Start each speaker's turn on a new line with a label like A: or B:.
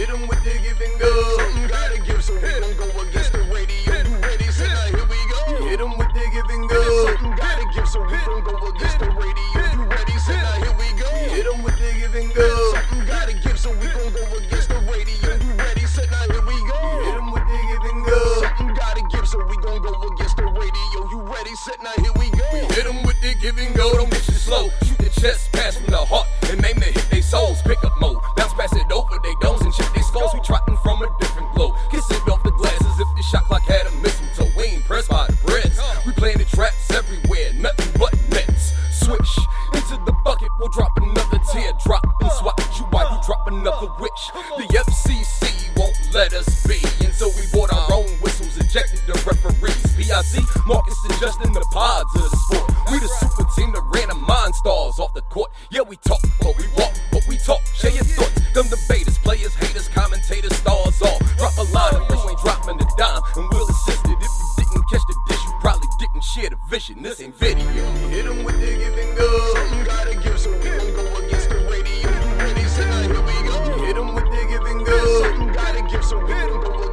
A: Hit him with the give and go.
B: Something gotta give, so we gon' go against the radio. You ready? So now here we go.
A: Hit him with the give and go.
B: Something gotta give, so we gon' go against the radio. You ready? So now here we go.
A: Hit him with the give and go.
B: Something gotta give, so we gon' go against the radio. You ready? So now here we go.
A: Hit him with the give and go.
B: Something gotta give, so we gon' go against the radio. You ready? Set now here we go.
A: Hit him with the give and go. Don't get you slow. Shoot the chest FCC won't let us be. And so we bought our own whistles, ejected the referees. PIC, Marcus adjusting the pods of the sport. We the super team that ran the monsters off the court. Yeah, we talk, but we walk, but we talk. Share your thoughts. Them debaters, players, haters, commentators, stars all. Drop a line if you ain't dropping the dime. And we'll assist it. If you didn't catch the dish, you probably didn't share the vision. This ain't video. Hit 'em with the and go.
B: Something gotta give, prisioneiro do